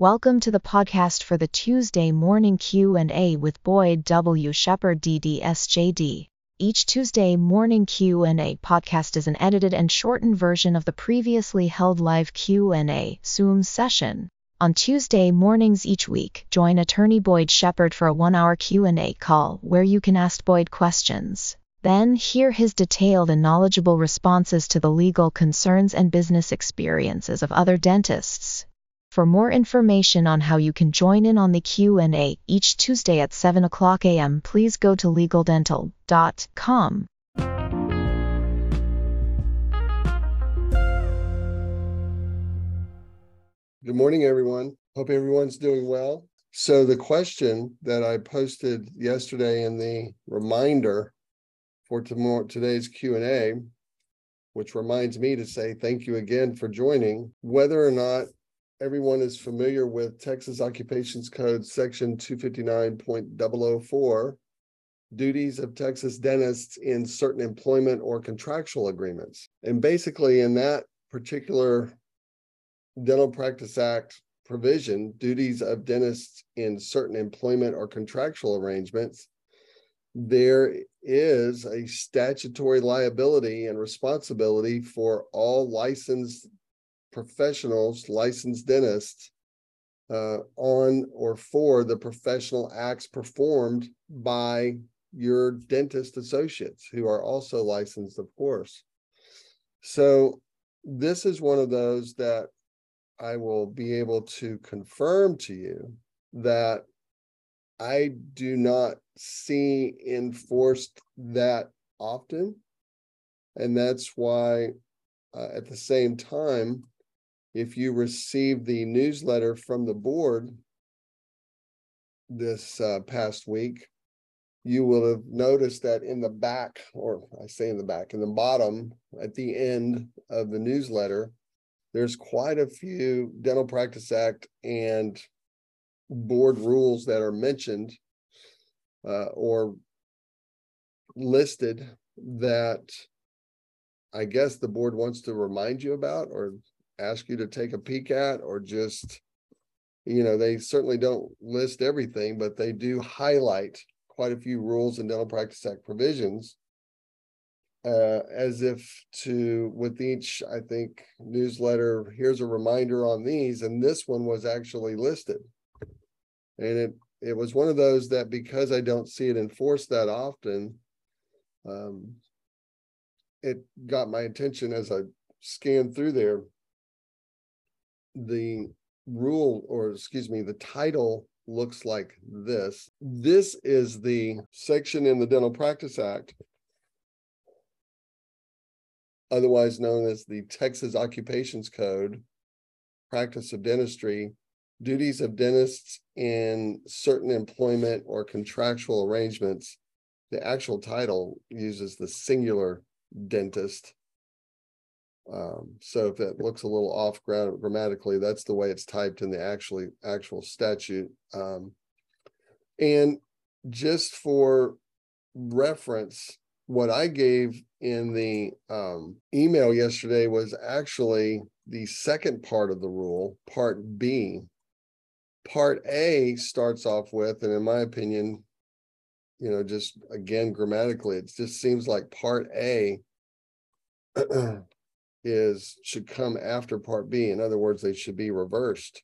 Welcome to the podcast for the Tuesday morning Q&A with Boyd W. Shepherd DDSJD. Each Tuesday morning Q&A podcast is an edited and shortened version of the previously held live Q&A Zoom session. On Tuesday mornings each week, join attorney Boyd Shepherd for a 1-hour Q&A call where you can ask Boyd questions. Then hear his detailed and knowledgeable responses to the legal concerns and business experiences of other dentists. For more information on how you can join in on the Q&A each Tuesday at 7 o'clock a.m., please go to legaldental.com. Good morning, everyone. Hope everyone's doing well. So the question that I posted yesterday in the reminder for tomorrow today's Q&A, which reminds me to say thank you again for joining, whether or not everyone is familiar with Texas Occupations Code section 259.004, duties of Texas dentists in certain employment or contractual agreements. And basically in that particular Dental Practice Act provision, duties of dentists in certain employment or contractual arrangements, there is a statutory liability and responsibility for all licensed professionals, licensed dentists, uh, on or for the professional acts performed by your dentist associates who are also licensed, of course. So, this is one of those that I will be able to confirm to you that I do not see enforced that often. And that's why, uh, at the same time, if you received the newsletter from the board this uh, past week, you will have noticed that in the back, or I say in the back, in the bottom at the end of the newsletter, there's quite a few Dental Practice Act and board rules that are mentioned uh, or listed that I guess the board wants to remind you about or ask you to take a peek at or just you know they certainly don't list everything but they do highlight quite a few rules and dental practice act provisions uh, as if to with each i think newsletter here's a reminder on these and this one was actually listed. And it it was one of those that because i don't see it enforced that often um, it got my attention as i scanned through there the rule, or excuse me, the title looks like this. This is the section in the Dental Practice Act, otherwise known as the Texas Occupations Code, Practice of Dentistry, Duties of Dentists in Certain Employment or Contractual Arrangements. The actual title uses the singular dentist um, so if it looks a little off grammatically, that's the way it's typed in the actually actual statute. Um, and just for reference, what I gave in the um, email yesterday was actually the second part of the rule, part B. Part A starts off with, and in my opinion, you know, just again grammatically, it just seems like part A is should come after part B. In other words, they should be reversed.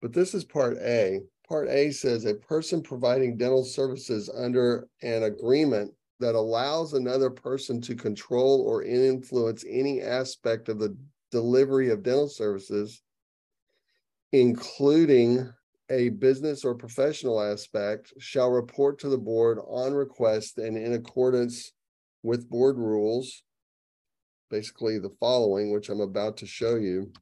But this is part A. Part A says a person providing dental services under an agreement that allows another person to control or influence any aspect of the delivery of dental services, including a business or professional aspect, shall report to the board on request and in accordance with board rules basically the following, which I'm about to show you.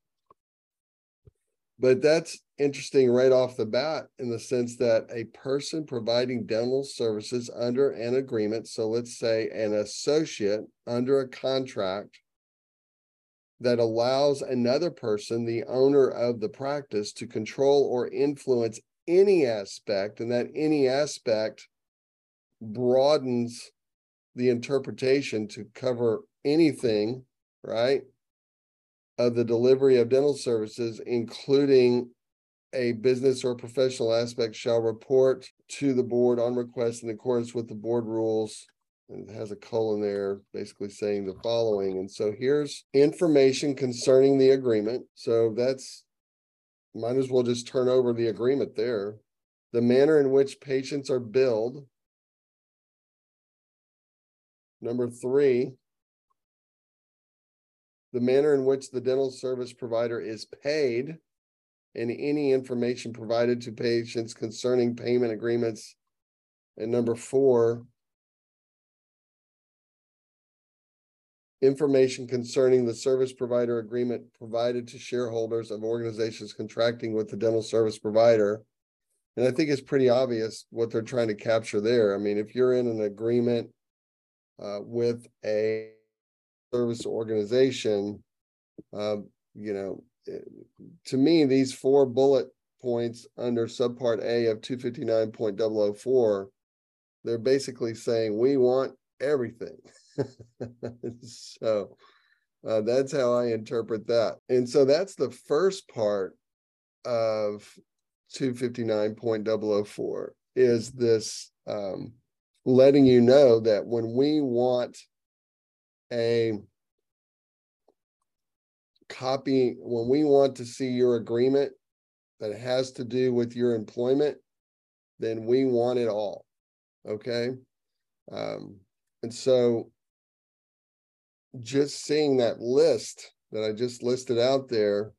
But that's interesting right off the bat in the sense that a person providing dental services under an agreement, so let's say an associate under a contract that allows another person, the owner of the practice, to control or influence any aspect, and that any aspect broadens the interpretation to cover anything, right, of the delivery of dental services, including a business or professional aspect shall report to the board on request in accordance with the board rules. And it has a colon there, basically saying the following. And so here's information concerning the agreement. So that's might as well just turn over the agreement there. The manner in which patients are billed. Number three, the manner in which the dental service provider is paid and any information provided to patients concerning payment agreements. And number four, information concerning the service provider agreement provided to shareholders of organizations contracting with the dental service provider. And I think it's pretty obvious what they're trying to capture there. I mean, if you're in an agreement uh, with a service organization, uh, you know, to me, these four bullet points under subpart A of 259.004, they're basically saying we want everything. so uh, that's how I interpret that. And so that's the first part of 259.004 is this um, letting you know that when we want a copy, when we want to see your agreement that has to do with your employment, then we want it all. Okay. Um, and so just seeing that list that I just listed out there,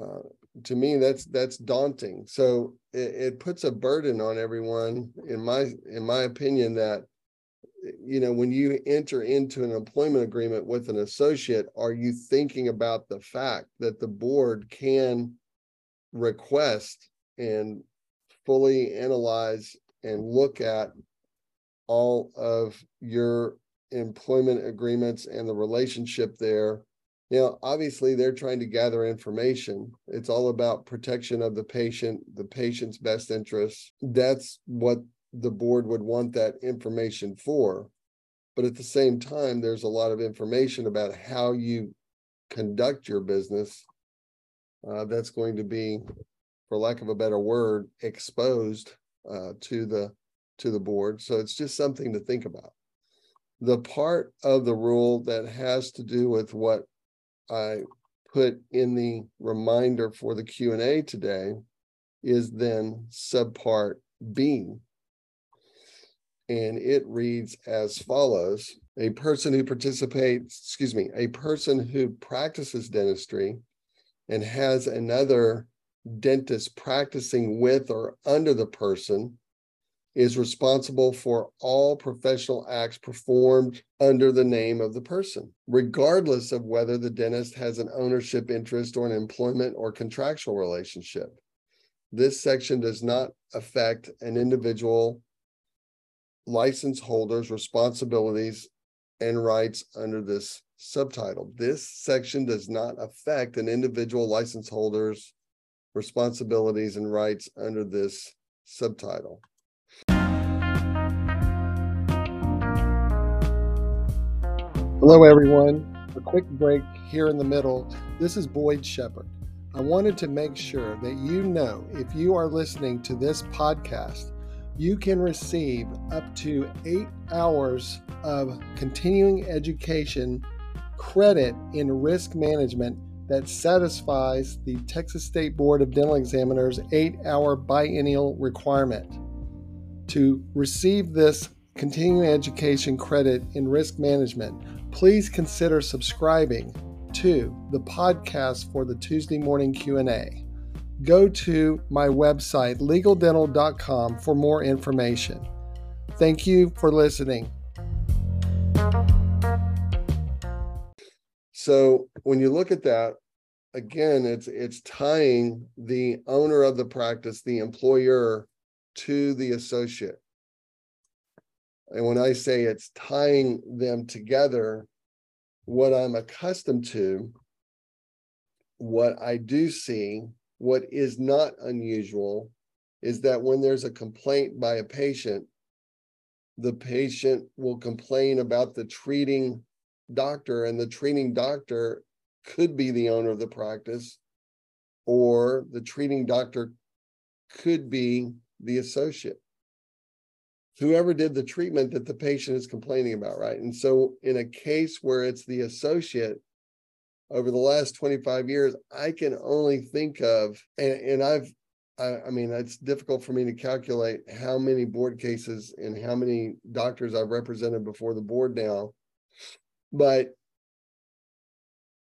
uh, to me, that's that's daunting. So it, it puts a burden on everyone, in my in my opinion, that you know, when you enter into an employment agreement with an associate, are you thinking about the fact that the board can request and fully analyze and look at all of your employment agreements and the relationship there? Now, obviously they're trying to gather information. It's all about protection of the patient, the patient's best interests. That's what the board would want that information for. But at the same time, there's a lot of information about how you conduct your business uh, that's going to be, for lack of a better word, exposed uh, to the to the board. So it's just something to think about. The part of the rule that has to do with what I put in the reminder for the Q and A today is then subpart B, and it reads as follows a person who participates excuse me a person who practices dentistry and has another dentist practicing with or under the person is responsible for all professional acts performed under the name of the person, regardless of whether the dentist has an ownership interest or an employment or contractual relationship. This section does not affect an individual license holders' responsibilities and rights under this subtitle. This section does not affect an individual license holder's responsibilities and rights under this subtitle. Hello, everyone. A quick break here in the middle. This is Boyd Shepherd. I wanted to make sure that you know if you are listening to this podcast you can receive up to eight hours of continuing education credit in risk management that satisfies the Texas State Board of Dental Examiners eight hour biennial requirement. To receive this continuing education credit in risk management, please consider subscribing to the podcast for the Tuesday morning Q&A go to my website, legaldental.com, for more information. Thank you for listening. So when you look at that, again, it's it's tying the owner of the practice, the employer, to the associate. And when I say it's tying them together, what I'm accustomed to, what I do see what is not unusual is that when there's a complaint by a patient, the patient will complain about the treating doctor, and the treating doctor could be the owner of the practice, or the treating doctor could be the associate. Whoever did the treatment that the patient is complaining about, right? And so, in a case where it's the associate, over the last 25 years, I can only think of, and, and I've, I, I, mean, it's difficult for me to calculate how many board cases and how many doctors I've represented before the board now. But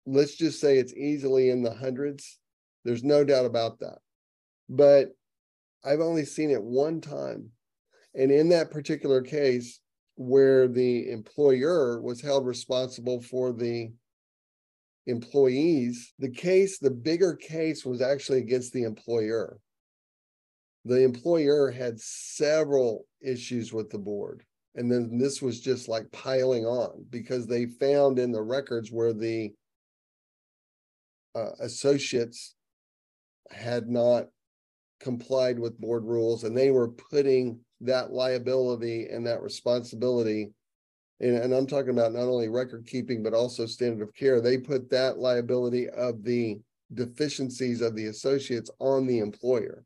let's just say it's easily in the hundreds. There's no doubt about that. But I've only seen it one time. And in that particular case, where the employer was held responsible for the employees, the case, the bigger case was actually against the employer. The employer had several issues with the board. And then this was just like piling on because they found in the records where the uh, associates had not complied with board rules and they were putting that liability and that responsibility and, and I'm talking about not only record keeping, but also standard of care. They put that liability of the deficiencies of the associates on the employer.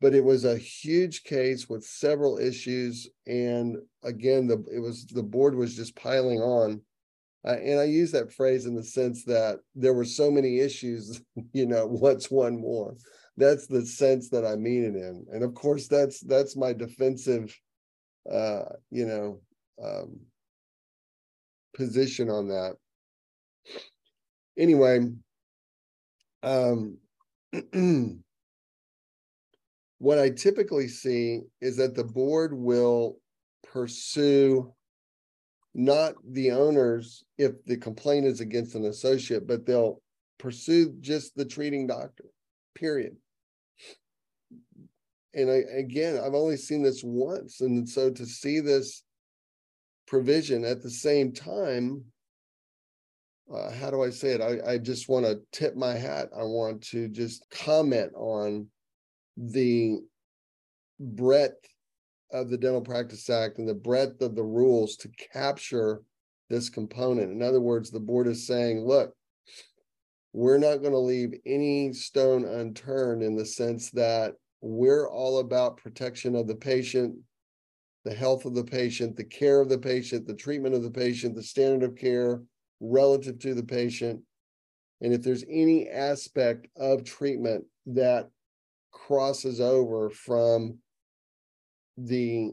But it was a huge case with several issues. And again, the it was the board was just piling on. Uh, and I use that phrase in the sense that there were so many issues, you know, what's one more? That's the sense that I mean it in. And of course, that's that's my defensive uh, you know, um, position on that. Anyway, um, what I typically see is that the board will pursue not the owners if the complaint is against an associate, but they'll pursue just the treating doctor, period. And I, again, I've only seen this once. And so to see this provision. At the same time uh, how do i say it? I, I just want to tip my hat. I want to just comment on the breadth of the dental practice act and the breadth of the rules to capture this component. In other words the board is saying look we're not going to leave any stone unturned in the sense that we're all about protection of the patient the health of the patient, the care of the patient, the treatment of the patient, the standard of care relative to the patient. And if there's any aspect of treatment that crosses over from the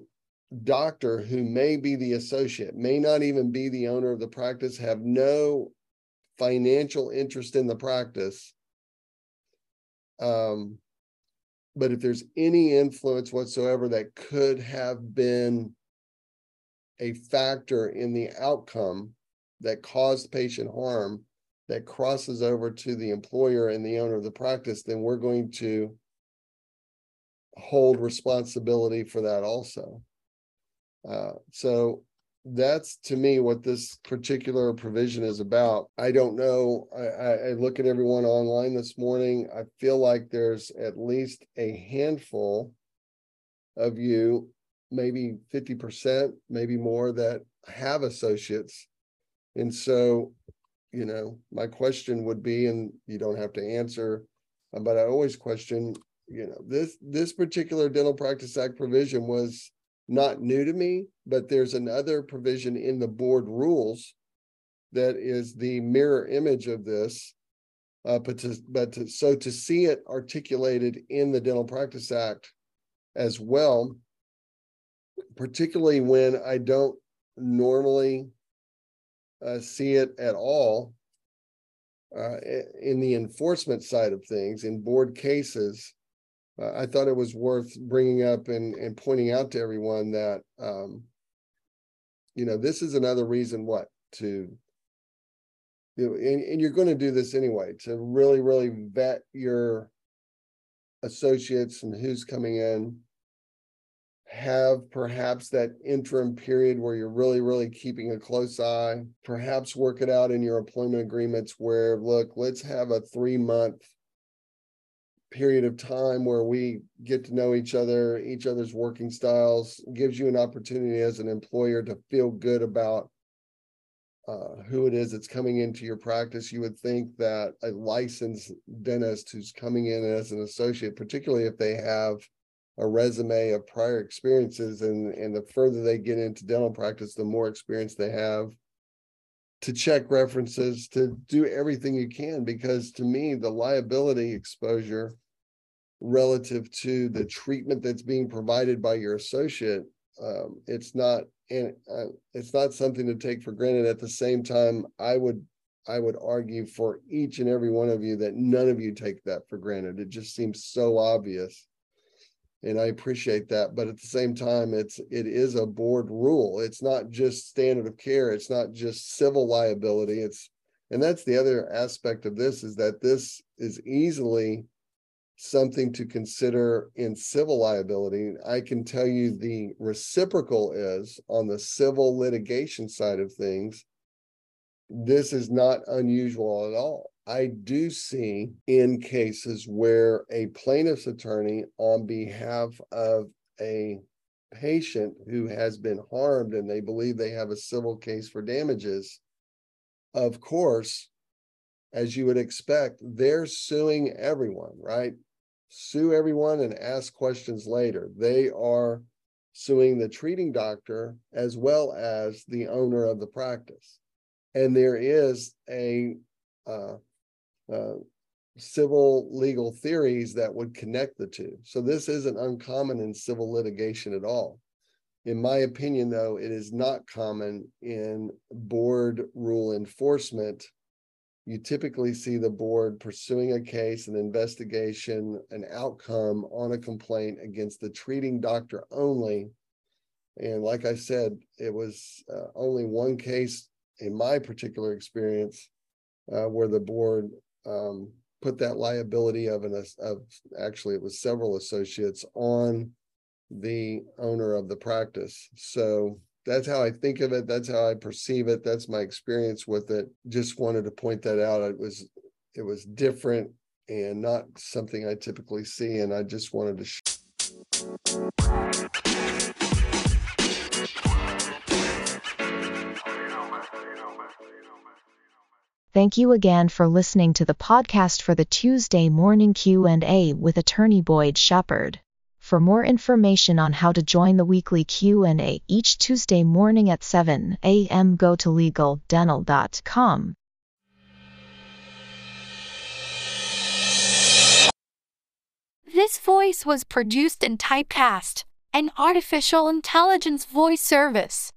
doctor who may be the associate, may not even be the owner of the practice, have no financial interest in the practice, um, but if there's any influence whatsoever that could have been a factor in the outcome that caused patient harm that crosses over to the employer and the owner of the practice, then we're going to hold responsibility for that also. Uh, so that's to me what this particular provision is about. I don't know. I, I, look at everyone online this morning. I feel like there's at least a handful of you, maybe 50%, maybe more, that have associates. And so, you know, my question would be, and you don't have to answer, but I always question, you know, this this particular dental practice act provision was not new to me, but there's another provision in the board rules that is the mirror image of this. Uh, but to, but to, so to see it articulated in the Dental Practice Act as well, particularly when I don't normally uh, see it at all uh, in the enforcement side of things in board cases, uh, I thought it was worth bringing up and, and pointing out to everyone that, um, you know, this is another reason what to, you know, and, and you're going to do this anyway to really, really vet your associates and who's coming in. Have perhaps that interim period where you're really, really keeping a close eye. Perhaps work it out in your employment agreements where, look, let's have a three month period of time where we get to know each other, each other's working styles, gives you an opportunity as an employer to feel good about uh, who it is that's coming into your practice, you would think that a licensed dentist who's coming in as an associate, particularly if they have a resume of prior experiences, and and the further they get into dental practice, the more experience they have to check references, to do everything you can, because to me, the liability exposure relative to the treatment that's being provided by your associate, um, it's not and uh, it's not something to take for granted. At the same time, I would I would argue for each and every one of you that none of you take that for granted. It just seems so obvious. And I appreciate that. But at the same time, it's it is a board rule. It's not just standard of care. It's not just civil liability. It's and that's the other aspect of this is that this is easily something to consider in civil liability. I can tell you the reciprocal is on the civil litigation side of things. This is not unusual at all. I do see in cases where a plaintiff's attorney, on behalf of a patient who has been harmed and they believe they have a civil case for damages, of course, as you would expect, they're suing everyone, right? Sue everyone and ask questions later. They are suing the treating doctor as well as the owner of the practice. And there is a uh, uh, civil legal theories that would connect the two. So this isn't uncommon in civil litigation at all. In my opinion, though, it is not common in board rule enforcement. You typically see the board pursuing a case, an investigation, an outcome on a complaint against the treating doctor only. And like I said, it was uh, only one case in my particular experience uh, where the board um, put that liability of an of actually it was several associates on the owner of the practice. So that's how I think of it. That's how I perceive it. That's my experience with it. Just wanted to point that out. It was it was different and not something I typically see, and I just wanted to. Sh- Thank you again for listening to the podcast for the Tuesday morning Q&A with attorney Boyd Shepherd. For more information on how to join the weekly Q&A each Tuesday morning at 7 a.m. go to legaldental.com. This voice was produced in Typecast, an artificial intelligence voice service.